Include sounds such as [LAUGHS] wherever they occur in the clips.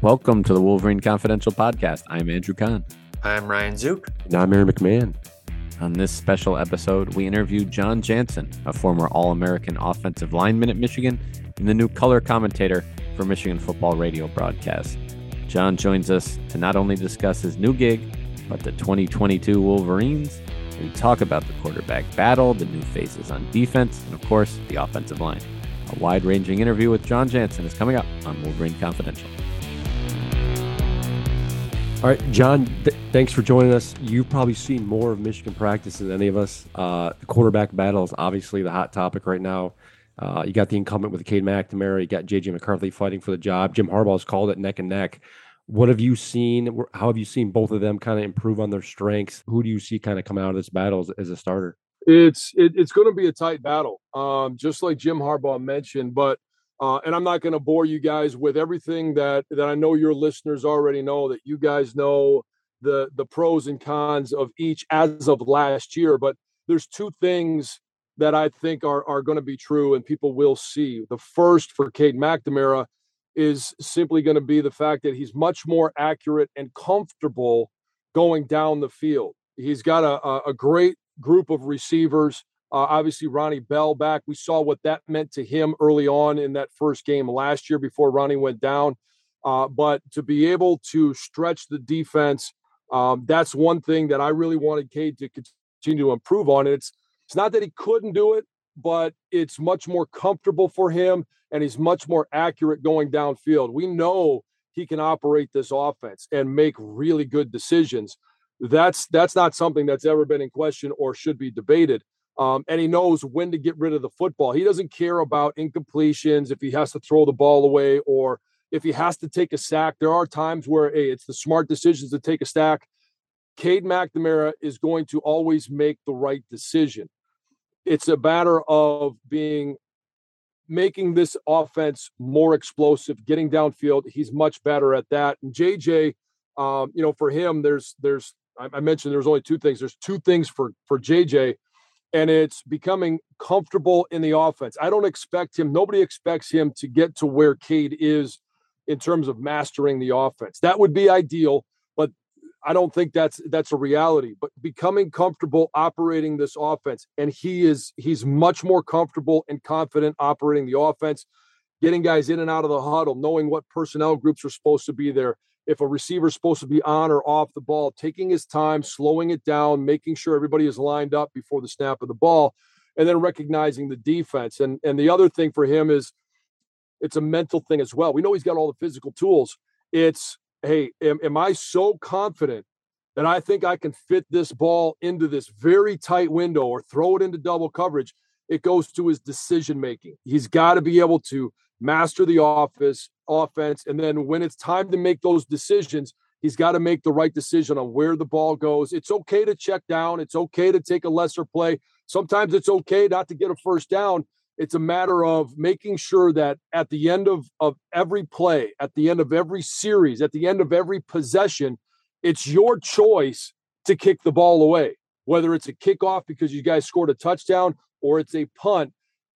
Welcome to the Wolverine Confidential Podcast. I'm Andrew Kahn. I'm Ryan Zuke. And I'm Aaron McMann. On this special episode, we interview Jon Jansen, a former All American offensive lineman at Michigan and the new color commentator for Michigan football radio broadcast. Jon joins us to not only discuss his new gig, but the 2022 Wolverines. We talk about the quarterback battle, the new faces on defense, and of course, the offensive line. A wide ranging interview with Jon Jansen is coming up on Wolverine Confidential. All right, Jon, th- thanks for joining us. You've probably seen more of Michigan practice than any of us. Uh, the quarterback battle is obviously the hot topic right now. Uh, you got the incumbent with Cade McNamara. You got JJ McCarthy fighting for the job. Jim Harbaugh's called it neck and neck. What have you seen? How have you seen both of them kind of improve on their strengths? Who do you see kind of come out of this battle as, as a starter? It's it, it's going to be a tight battle, um, just like Jim Harbaugh mentioned. But uh, and I'm not going to bore you guys with everything that that I know your listeners already know that you guys know the the pros and cons of each as of last year. But there's two things that I think are are going to be true and people will see. The first for Cade McNamara is simply going to be the fact that he's much more accurate and comfortable going down the field. He's got a, a great group of receivers uh, obviously, Ronnie Bell back. We saw what that meant to him early on in that first game last year before Ronnie went down. Uh, but to be able to stretch the defense, um, that's one thing that I really wanted Cade to continue to improve on. It's it's not that he couldn't do it, but it's much more comfortable for him, and he's much more accurate going downfield. We know he can operate this offense and make really good decisions. That's that's not something that's ever been in question or should be debated. Um, and he knows when to get rid of the football. He doesn't care about incompletions if he has to throw the ball away or if he has to take a sack. There are times where hey, it's the smart decisions to take a stack. Cade McNamara is going to always make the right decision. It's a matter of being making this offense more explosive, getting downfield. He's much better at that. And JJ, um, you know, for him, there's there's I mentioned there's only two things. There's two things for for JJ and it's becoming comfortable in the offense. I don't expect him, nobody expects him to get to where Cade is in terms of mastering the offense. That would be ideal, but I don't think that's that's a reality. But becoming comfortable operating this offense, and he is he's much more comfortable and confident operating the offense, getting guys in and out of the huddle, knowing what personnel groups are supposed to be there, if a receiver's supposed to be on or off the ball, taking his time, slowing it down, making sure everybody is lined up before the snap of the ball, and then recognizing the defense. And and the other thing for him is it's a mental thing as well. We know he's got all the physical tools. It's hey, am, am I so confident that I think I can fit this ball into this very tight window or throw it into double coverage? It goes to his decision making. He's got to be able to master the office offense, and then when it's time to make those decisions, he's got to make the right decision on where the ball goes. It's okay to check down. It's okay to take a lesser play. Sometimes it's okay not to get a first down. It's a matter of making sure that at the end of, of every play, at the end of every series, at the end of every possession, it's your choice to kick the ball away. Whether it's a kickoff because you guys scored a touchdown or it's a punt,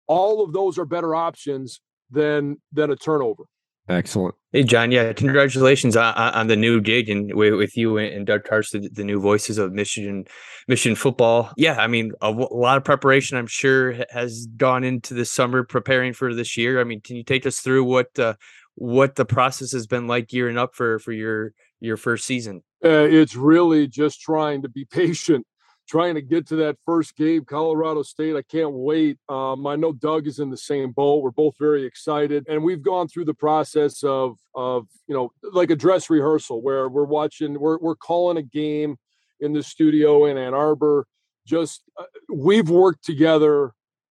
all of those are better options than than a turnover. Excellent. Hey, Jon. Yeah, congratulations on, on the new gig and with, with you and Doug Karsch, the, the, new voices of Michigan, Michigan football. Yeah, I mean, a, w- a lot of preparation, I'm sure, has gone into the summer preparing for this year. I mean, can you take us through what uh, what the process has been like gearing up for for your your first season? Uh, it's really just trying to be [LAUGHS] patient trying to get to that first game, Colorado State. I can't wait. Um, I know Doug is in the same boat. We're both very excited, and we've gone through the process of of you know like a dress rehearsal where we're watching, we're we're calling a game in the studio in Ann Arbor. Just uh, we've worked together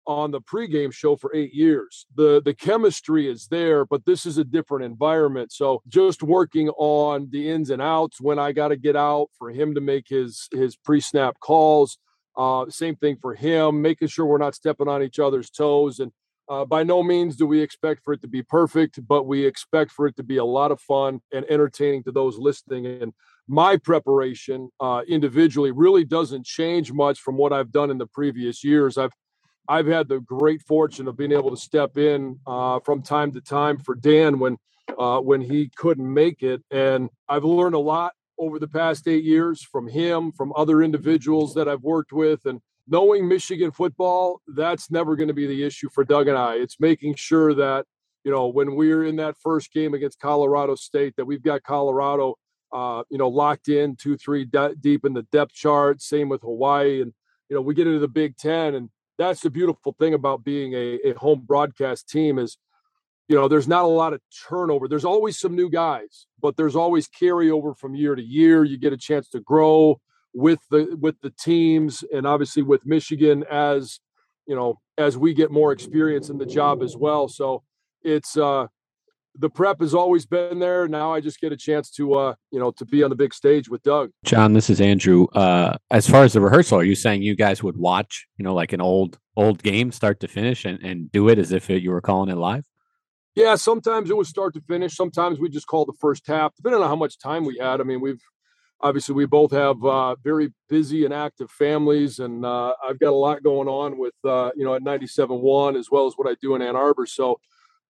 on the pregame show for eight years. The the chemistry is there, but this is a different environment. So just working on the ins and outs when I got to get out for him to make his his pre-snap calls. Uh, same thing for him, making sure we're not stepping on each other's toes. And uh, by no means do we expect for it to be perfect, but we expect for it to be a lot of fun and entertaining to those listening. And my preparation uh, individually really doesn't change much from what I've done in the previous years. I've I've had the great fortune of being able to step in uh, from time to time for Dan when uh, when he couldn't make it, and I've learned a lot over the past eight years from him, from other individuals that I've worked with, and knowing Michigan football, that's never going to be the issue for Doug and I. It's making sure that you know when we're in that first game against Colorado State, that we've got Colorado, uh, you know, locked in two, three de- deep in the depth chart. Same with Hawaii, and you know, we get into the Big Ten and that's the beautiful thing about being a, a home broadcast team is you know there's not a lot of turnover. There's always some new guys but there's always carryover from year to year. You get a chance to grow with the with the teams and obviously with michigan as you know as we get more experience in the job as well. So it's uh the prep has always been there. Now I just get a chance to, uh, you know, to be on the big stage with Doug. Jon, this is Andrew. Uh, as far as the rehearsal, are you saying you guys would watch, you know, like an old old game, start to finish, and, and do it as if it, you were calling it live? Yeah, sometimes it was start to finish. Sometimes we just call the first half, depending on how much time we had. I mean, we've obviously we both have uh, very busy and active families, and uh, I've got a lot going on with uh, you know at ninety seven one as well as what I do in Ann Arbor. So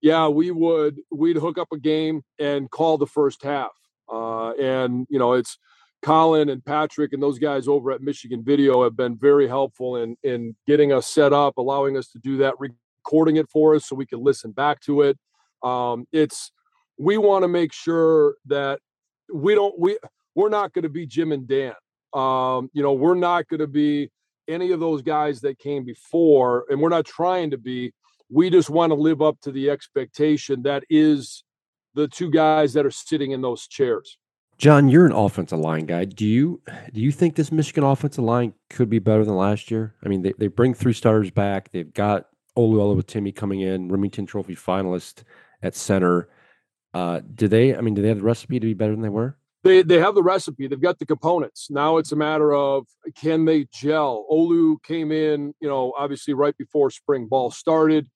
yeah, we would we'd hook up a game and call the first half. Uh, and you know, it's Colin and Patrick and those guys over at Michigan Video have been very helpful in in getting us set up, allowing us to do that, recording it for us so we can listen back to it. Um, it's we want to make sure that we don't we we're not going to be Jim and Dan. Um, you know, we're not going to be any of those guys that came before, and we're not trying to be we just want to live up to the expectation that is the two guys that are sitting in those chairs. Jon, you're an offensive line guy. Do you do you think this Michigan offensive line could be better than last year? I mean, they, they bring three starters back. They've got Oluwatimi coming in, Rimington Trophy finalist at center. Uh, do they? I mean, do they have the recipe to be better than they were? They they have the recipe. They've got the components. Now it's a matter of can they gel. Olu came in, you know, obviously right before spring ball started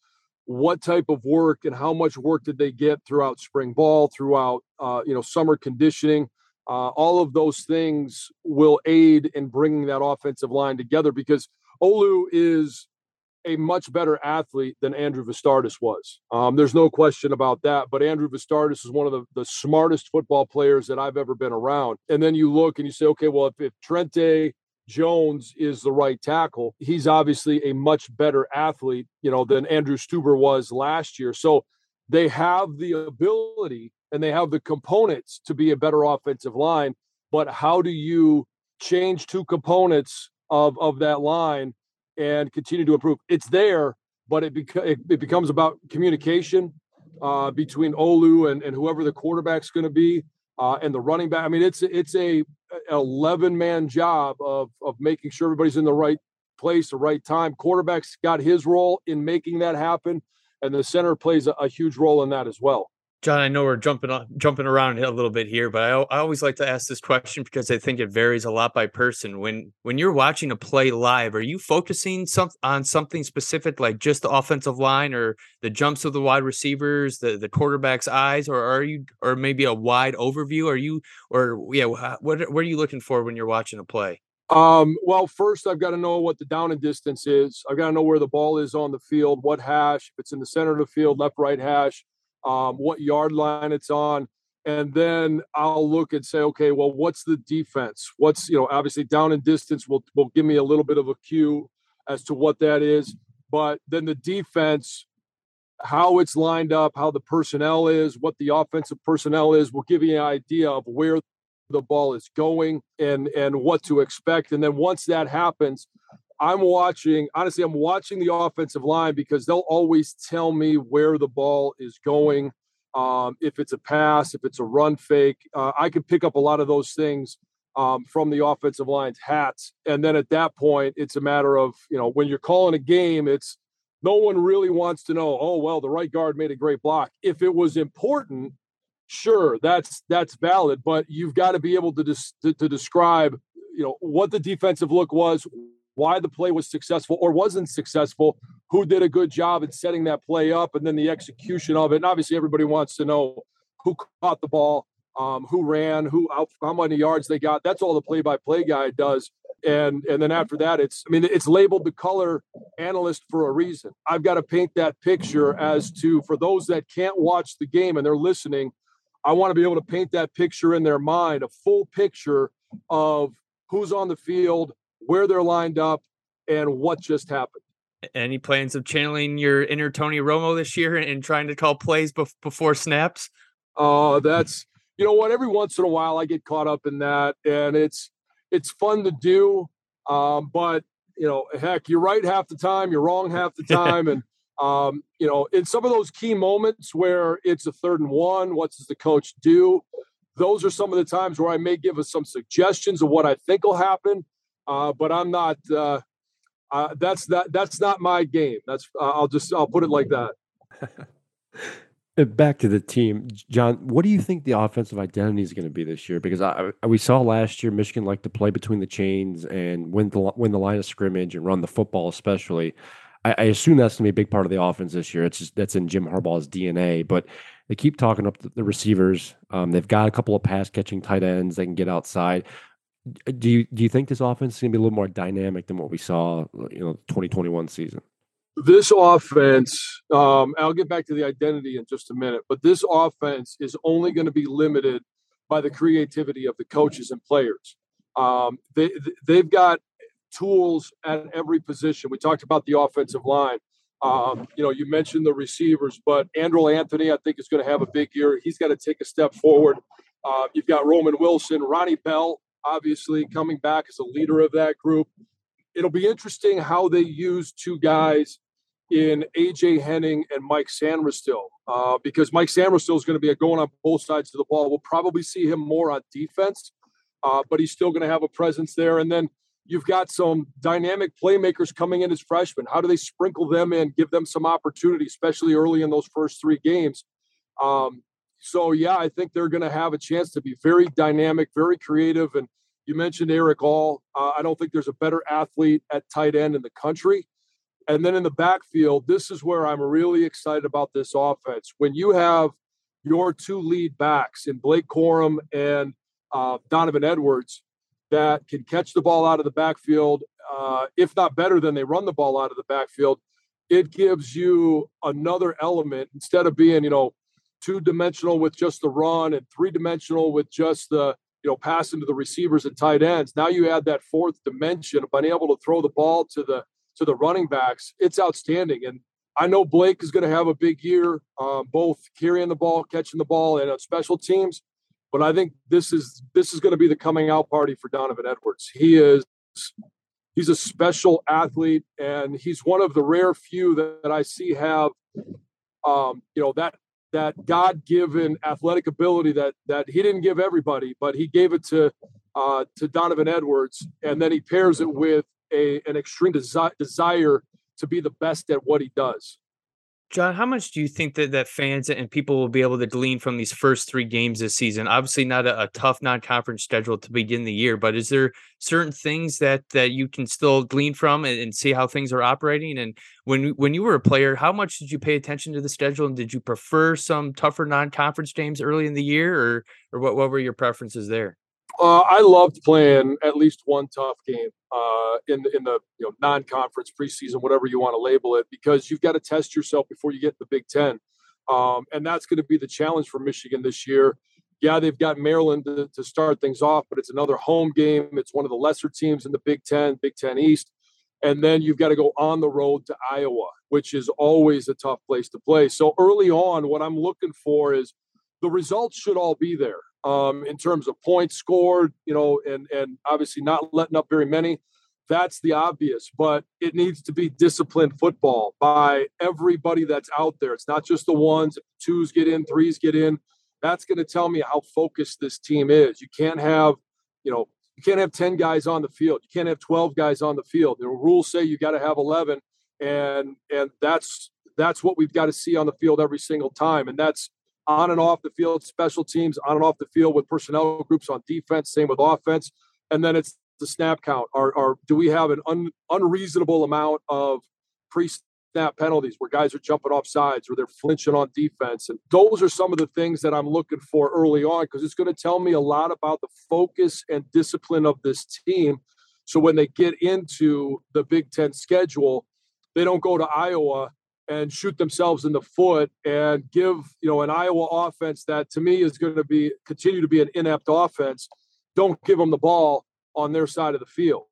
what type of work and how much work did they get throughout spring ball, throughout uh, you know summer conditioning. Uh, all of those things will aid in bringing that offensive line together because Olu is a much better athlete than Andrew Vastardis was. Um, there's no question about that. But Andrew Vastardis is one of the, the smartest football players that I've ever been around. And then you look and you say, okay, well, if, if Trente Jones is the right tackle. He's obviously a much better athlete, you know, than Andrew Stueber was last year. So they have the ability and they have the components to be a better offensive line. But how do you change two components of of that line and continue to improve? It's there, but it, it, it becomes about communication uh, between Olu and, and whoever the quarterback's going to be uh, and the running back. I mean, it's it's a 11 man job of of making sure everybody's in the right place, the right time. Quarterback's got his role in making that happen, and the center plays a, a huge role in that as well. Jon, I know we're jumping jumping around a little bit here, but I, I always like to ask this question because I think it varies a lot by person. When when you're watching a play live, are you focusing some on something specific, like just the offensive line or the jumps of the wide receivers, the the quarterback's eyes, or are you, or maybe a wide overview? Are you, or yeah, what what are you looking for when you're watching a play? Um, well, first I've got to know what the down and distance is. I've got to know where the ball is on the field, what hash, if it's in the center of the field, left, right hash um, what yard line it's on. And then I'll look and say, okay, well, what's the defense? What's, you know, obviously down in distance will, will give me a little bit of a cue as to what that is. But then the defense, how it's lined up, how the personnel is, what the offensive personnel is, will give you an idea of where the ball is going and and what to expect. And then once that happens, I'm watching, honestly, I'm watching the offensive line because they'll always tell me where the ball is going. Um, if it's a pass, if it's a run fake, uh, I can pick up a lot of those things um, from the offensive line's hats. And then at that point, it's a matter of, you know, when you're calling a game, it's, no one really wants to know, oh, well, the right guard made a great block. If it was important, sure, that's that's valid, but you've got to be able to, dis- to, to describe, you know, what the defensive look was, why the play was successful or wasn't successful, who did a good job at setting that play up, and then the execution of it. And obviously, everybody wants to know who caught the ball, um, who ran, who how, how many yards they got. That's all the play-by-play guy does and and then after that it's i mean it's labeled the color analyst for a reason i've got to paint that picture as to for those that can't watch the game and they're listening i want to be able to paint that picture in their mind a full picture of who's on the field where they're lined up and what just happened any plans of channeling your inner tony romo this year and trying to call plays before snaps uh that's you know what every once in a while i get caught up in that and it's it's fun to do. Um, but you know, heck, you're right half the time, you're wrong half the [LAUGHS] time, and um, you know, in some of those key moments where it's a third and one, what does the coach do? Those are some of the times where I may give us some suggestions of what I think will happen, uh, but I'm not. Uh, uh, that's that. That's not my game. That's. I'll just. I'll put it like that. [LAUGHS] Uh, back to the team, Jon. What do you think the offensive identity is going to be this year? Because I, we saw last year Michigan like to play between the chains and win the win the line of scrimmage and run the football, especially. I, I assume that's going to be a big part of the offense this year. It's just, that's in Jim Harbaugh's DNA. But they keep talking up the, the receivers. Um, they've got a couple of pass catching tight ends. They can get outside. Do you do you think this offense is going to be a little more dynamic than what we saw, you know, 2021 season? this offense, um, I'll get back to the identity in just a minute, but this offense is only going to be limited by the creativity of the coaches and players. Um, they they've got tools at every position. We talked about the offensive line. Um, you know, you mentioned the receivers, but Andrel Anthony, I think, is going to have a big year. He's got to take a step forward. Uh, you've got Roman Wilson, Ronnie Bell, obviously coming back as a leader of that group. It'll be interesting how they use two guys in AJ Henning and Mike Sainristil uh, because Mike Sainristil is going to be going on both sides of the ball. We'll probably see him more on defense, uh, but he's still going to have a presence there. And then you've got some dynamic playmakers coming in as freshmen. How do they sprinkle them in, give them some opportunity, especially early in those first three games? Um, so, yeah, I think they're going to have a chance to be very dynamic, very creative. And you mentioned Erick All. Uh, I don't think there's a better athlete at tight end in the country. And then in the backfield, this is where I'm really excited about this offense. When you have your two lead backs in Blake Corum and uh, Donovan Edwards that can catch the ball out of the backfield, uh, if not better than they run the ball out of the backfield, it gives you another element instead of being, you know, two dimensional with just the run and three dimensional with just the, you know, passing to the receivers and tight ends. Now you add that fourth dimension of being able to throw the ball to the to the running backs, it's outstanding. And I know Blake is going to have a big year, um, both carrying the ball, catching the ball, and on special teams. But I think this is this is going to be the coming out party for Donovan Edwards. He is he's a special athlete, and he's one of the rare few that, that I see have um, you know that that God given athletic ability that that he didn't give everybody, but he gave it to uh, to Donovan Edwards, and then he pairs it with a an extreme desi- desire to be the best at what he does. Jon, how much do you think that, that fans and people will be able to glean from these first three games this season? Obviously, not a, a tough non-conference schedule to begin the year, but is there certain things that that you can still glean from and, and, see how things are operating? And when when you were a player, how much did you pay attention to the schedule? And did you prefer some tougher non-conference games early in the year, or or what what were your preferences there? Uh, I loved playing at least one tough game uh, in the, in the you know non-conference preseason, whatever you want to label it, because you've got to test yourself before you get the Big Ten, um, and that's going to be the challenge for Michigan this year. Yeah, they've got Maryland to, to start things off, but it's another home game. It's one of the lesser teams in the Big Ten, Big Ten East, and then you've got to go on the road to Iowa, which is always a tough place to play. So early on, what I'm looking for is the results should all be there um, in terms of points scored, you know, and and obviously not letting up very many. That's the obvious, but it needs to be disciplined football by everybody that's out there. It's not just the ones. Twos get in, threes get in. That's going to tell me how focused this team is. You can't have, you know, you can't have 10 guys on the field. You can't have 12 guys on the field. The rules say you got to have 11. and and that's that's what we've got to see on the field every single time, and that's on and off the field, special teams, on and off the field with personnel groups on defense, same with offense, and then it's the snap count. Or, or do we have an un, unreasonable amount of pre snap penalties where guys are jumping off sides or they're flinching on defense. And those are some of the things that I'm looking for early on because it's going to tell me a lot about the focus and discipline of this team. So when they get into the Big Ten schedule, they don't go to Iowa and shoot themselves in the foot and give you know an Iowa offense that to me is going to be continue to be an inept offense. Don't give them the ball on their side of the field.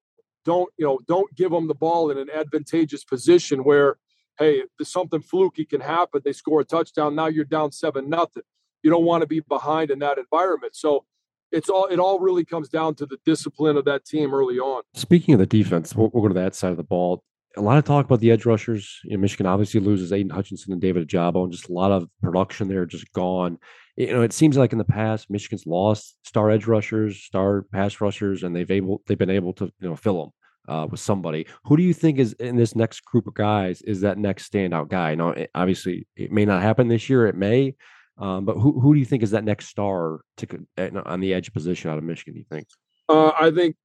Don't you know? Don't give them the ball in an advantageous position where hey, something fluky can happen, they score a touchdown. Now you're down seven nothing. You don't want to be behind in that environment. So it's all it all really comes down to the discipline of that team early on. Speaking of the defense, we'll, we'll go to that side of the ball. A lot of talk about the edge rushers. You know, Michigan obviously loses Aiden Hutchinson and David Ojabo, and just a lot of production there just gone. You know, it seems like in the past Michigan's lost star edge rushers, star pass rushers, and they've able they've been able to you know fill them uh, with somebody. Who do you think is in this next group of guys is that next standout guy? Now, obviously, it may not happen this year. It may, um, but who who do you think is that next star to eh, on the edge position out of Michigan? Do you think? Uh, I think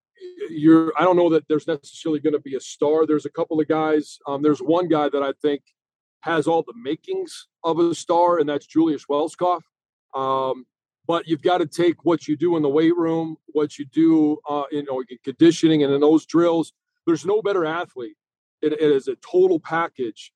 you're. I don't know that there's necessarily going to be a star. There's a couple of guys. Um, there's one guy that I think has all the makings of a star, and that's Julius Welschof. Um, but you've got to take what you do in the weight room, what you do, uh, you know, conditioning, and in those drills. There's no better athlete. it, it is a total package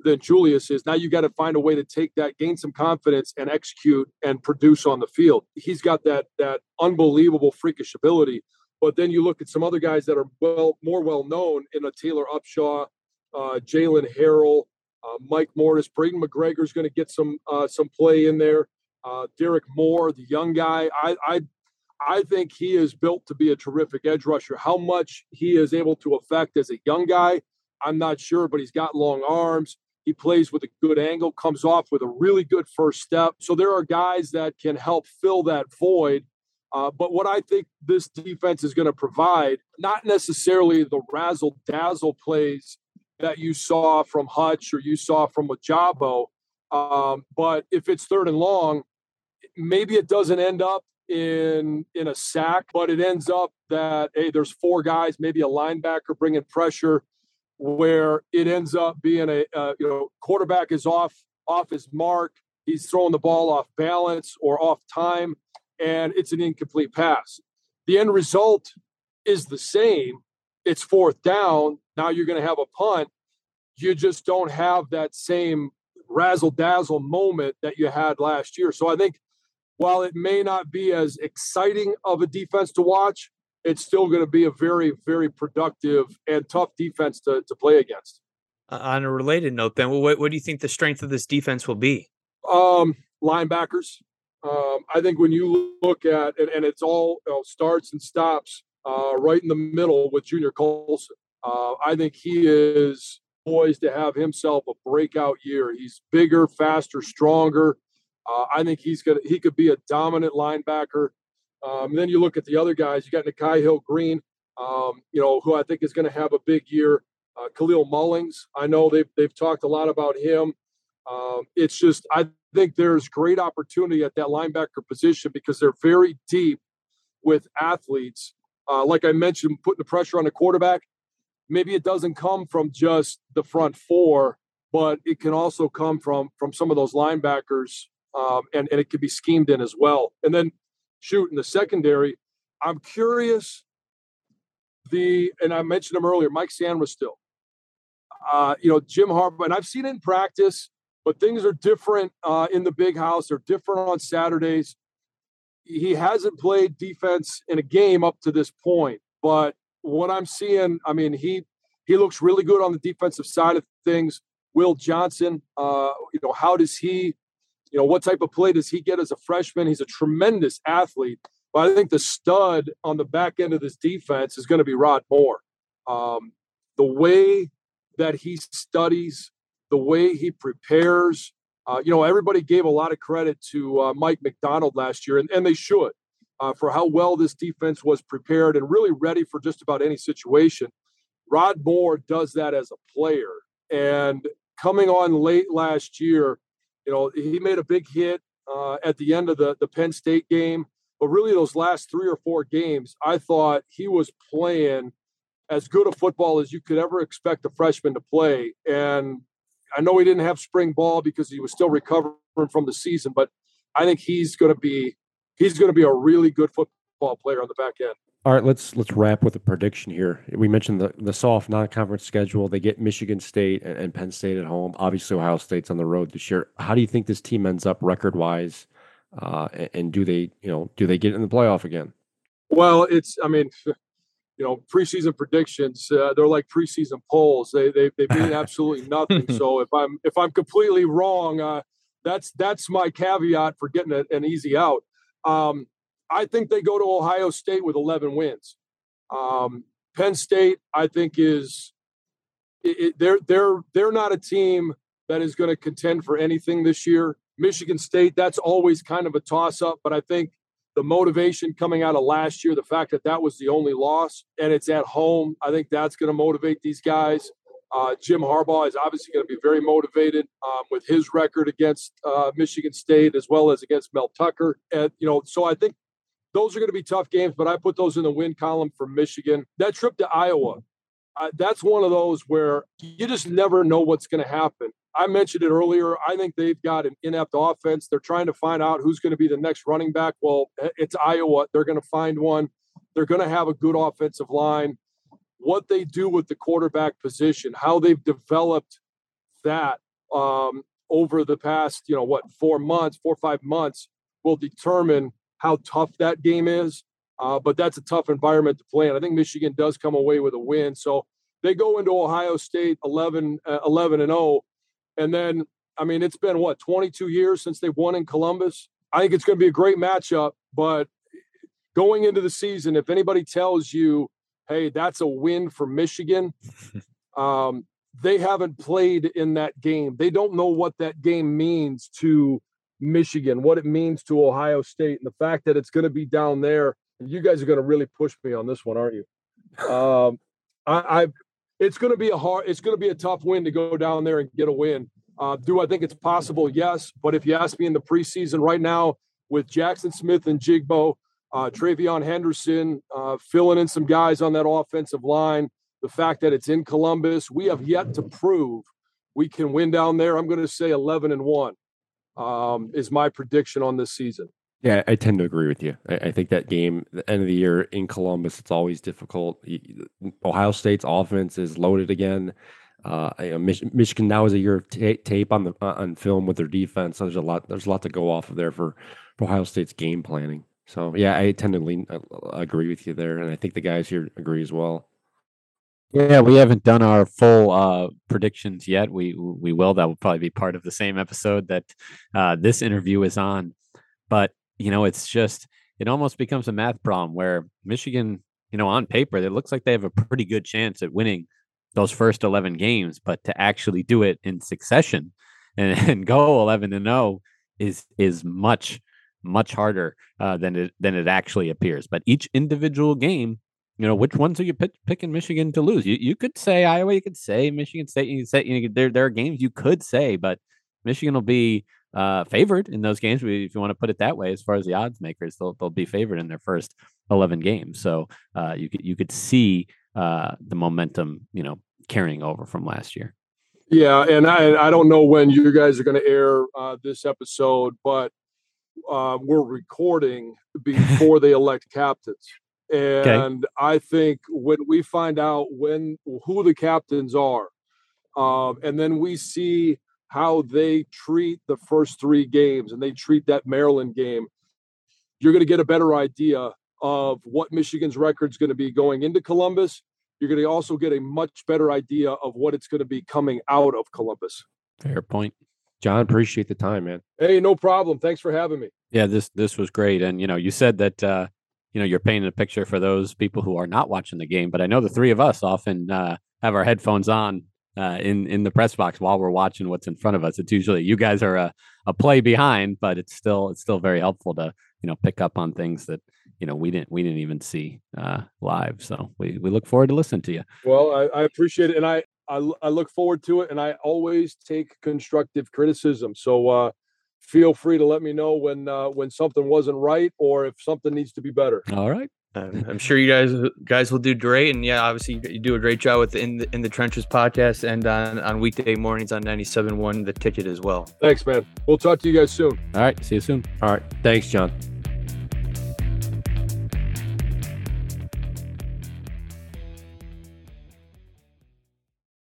than Julius is. Now you got to find a way to take that, gain some confidence, and execute and produce on the field. He's got that that unbelievable freakish ability. But then you look at some other guys that are well more well known in a Taylor Upshaw, uh, Jaylen Harrell, uh, Mike Morris, Braiden McGregor is going to get some uh, some play in there uh, Derrick Moore, the young guy. I, I I think he is built to be a terrific edge rusher. How much he is able to affect as a young guy, I'm not sure, but he's got long arms. He plays with a good angle, comes off with a really good first step. So there are guys that can help fill that void. Uh, but what I think this defense is going to provide, not necessarily the razzle dazzle plays that you saw from Hutch or you saw from Ojabo, um, but if it's third and long, maybe it doesn't end up in in a sack, but it ends up that hey, there's four guys, maybe a linebacker bringing pressure, where it ends up being a uh, you know quarterback is off off his mark, he's throwing the ball off balance or off time, and it's an incomplete pass. The end result is the same. It's fourth down. Now you're going to have a punt. You just don't have that same razzle dazzle moment that you had last year. So I think while it may not be as exciting of a defense to watch, it's still going to be a very, very productive and tough defense to, to play against. Uh, on a related note, then, what, what do you think the strength of this defense will be? Um, linebackers. Um, I think when you look at and, and it's all you know, starts and stops uh, right in the middle with Junior Colson. Uh, I think he is poised to have himself a breakout year. He's bigger, faster, stronger. Uh, I think he's gonna he could be a dominant linebacker. Um, then you look at the other guys. You got Nikhai Hill-Green, um, you know, who I think is going to have a big year. Uh, Kalel Mullings, I know they've they've talked a lot about him. Um, it's just I think there's great opportunity at that linebacker position because they're very deep with athletes. Uh, like I mentioned, putting the pressure on the quarterback maybe it doesn't come from just the front four, but it can also come from from some of those linebackers, um, and and it can be schemed in as well. And then shoot in the secondary, I'm curious. The and I mentioned him earlier, Mike Sainristil. Uh, you know, Jim Harbaugh, and I've seen it in practice, but things are different uh, in the big house. They're different on Saturdays. He hasn't played defense in a game up to this point, but what I'm seeing, I mean, he he looks really good on the defensive side of things. Will Johnson, uh, you know, how does he, you know, what type of play does he get as a freshman? He's a tremendous athlete, but I think the stud on the back end of this defense is going to be Rod Moore. Um, the way that he studies, the way he prepares. Uh, you know, everybody gave a lot of credit to uh, Mike Macdonald last year, and, and they should uh, for how well this defense was prepared and really ready for just about any situation. Rod Moore does that as a player. And coming on late last year, you know, he made a big hit uh, at the end of the, the Penn State game. But really, those last three or four games, I thought he was playing as good a football as you could ever expect a freshman to play. And I know he didn't have spring ball because he was still recovering from the season, but I think he's going to be he's going to be a really good football player on the back end. All right, let's let's wrap with a prediction here. We mentioned the the soft non-conference schedule. They get Michigan State and, and Penn State at home. Obviously, Ohio State's on the road this year. How do you think this team ends up record-wise? Uh, and, and do they, you know, do they get in the playoff again? Well, it's I mean, you know, preseason predictions, uh, they're like preseason polls. They they they mean [LAUGHS] absolutely nothing. so [LAUGHS] if I'm if I'm completely wrong, uh, that's that's my caveat for getting a, an easy out. Um, I think they go to Ohio State with 11 wins. Um, Penn State, I think, is it, it, they're they're they're not a team that is going to contend for anything this year. Michigan State, that's always kind of a toss up, but I think the motivation coming out of last year, the fact that that was the only loss and it's at home, I think that's going to motivate these guys. Uh, Jim Harbaugh is obviously going to be very motivated um, with his record against uh, Michigan State as well as against Mel Tucker. And, you know, so I think those are going to be tough games, but I put those in the win column for Michigan. That trip to Iowa, uh, that's one of those where you just never know what's going to happen. I mentioned it earlier. I think they've got an inept offense. They're trying to find out who's going to be the next running back. Well, it's Iowa. They're going to find one. They're going to have a good offensive line. What they do with the quarterback position, how they've developed that um, over the past, you know, what, four months, four or five months, will determine how tough that game is. Uh, but that's a tough environment to play in. I think Michigan does come away with a win. So they go into Ohio State 11, uh, 11 and 0 and then, I mean, it's been what, 22 years since they've won in Columbus? I think it's going to be a great matchup. But going into the season, if anybody tells you, hey, that's a win for Michigan, [LAUGHS] um, they haven't played in that game. They don't know what that game means to Michigan, what it means to Ohio State, and the fact that it's going to be down there. You guys are going to really push me on this one, aren't you? [LAUGHS] Um, I, I it's going to be a hard, it's going to be a tough win to go down there and get a win. Uh, do I think it's possible? Yes. But if you ask me in the preseason right now with Jackson Smith-Njigba, uh, TreVeyon Henderson, uh, filling in some guys on that offensive line, the fact that it's in Columbus, we have yet to prove we can win down there. I'm going to say 11 and 1 um, is my prediction on this season. Yeah, I tend to agree with you. I, I, think that game, the end of the year in Columbus, it's always difficult. Ohio State's offense is loaded again. Uh, Mich- Michigan now is a year of t- tape on the on film with their defense. So there's a lot. There's a lot to go off of there for, for Ohio State's game planning. So yeah, I tend to lean uh, agree with you there, and I think the guys here agree as well. Yeah, we haven't done our full uh, predictions yet. We we will. That will probably be part of the same episode that uh, this interview is on. But you know, it's just it almost becomes a math problem where Michigan, you know, on paper, it looks like they have a pretty good chance at winning those first 11 games, but to actually do it in succession and, [LAUGHS] and go 11 to 0 is is much much harder uh, than it than it actually appears. But each individual game, you know, which ones are you pick, picking Michigan to lose? You you could say Iowa, you could say Michigan State, you could say you know, there there are games you could say, but Michigan will be uh, favored in those games. If you want to put it that way, as far as the odds makers, they'll they'll be favored in their first eleven games. So uh, you could you could see uh, the momentum, you know, carrying over from last year. Yeah, and I I don't know when you guys are going to air uh, this episode, but uh, we're recording [LAUGHS] before they elect captains. And okay. I think when we find out when who the captains are, um, and then we see how they treat the first three games and they treat that Maryland game, you're going to get a better idea of what Michigan's record is going to be going into Columbus. You're going to also get a much better idea of what it's going to be coming out of Columbus. Fair point. Jon, appreciate the time, man. Hey, no problem. Thanks for having me. Yeah, this this was great. And you know, you said that uh, you know, you're painting a picture for those people who are not watching the game, but I know the three of us often uh, have our headphones on uh, in in the press box while we're watching what's in front of us. It's usually you guys are a, a play behind, but it's still it's still very helpful to you know pick up on things that you know we didn't we didn't even see uh, live. So we we look forward to listening to you. Well, I, I appreciate it, and I I, I look forward to it, and I always take constructive criticism. So uh, feel free to let me know when uh, when something wasn't right or if something needs to be better. All right. Um, [LAUGHS] I'm sure you guys guys will do great, and yeah, obviously you do a great job with the in the in the trenches podcast and on on weekday mornings on 97.1 the ticket as well. Thanks, man. We'll talk to you guys soon. All right. See you soon. All right. Thanks, Jon.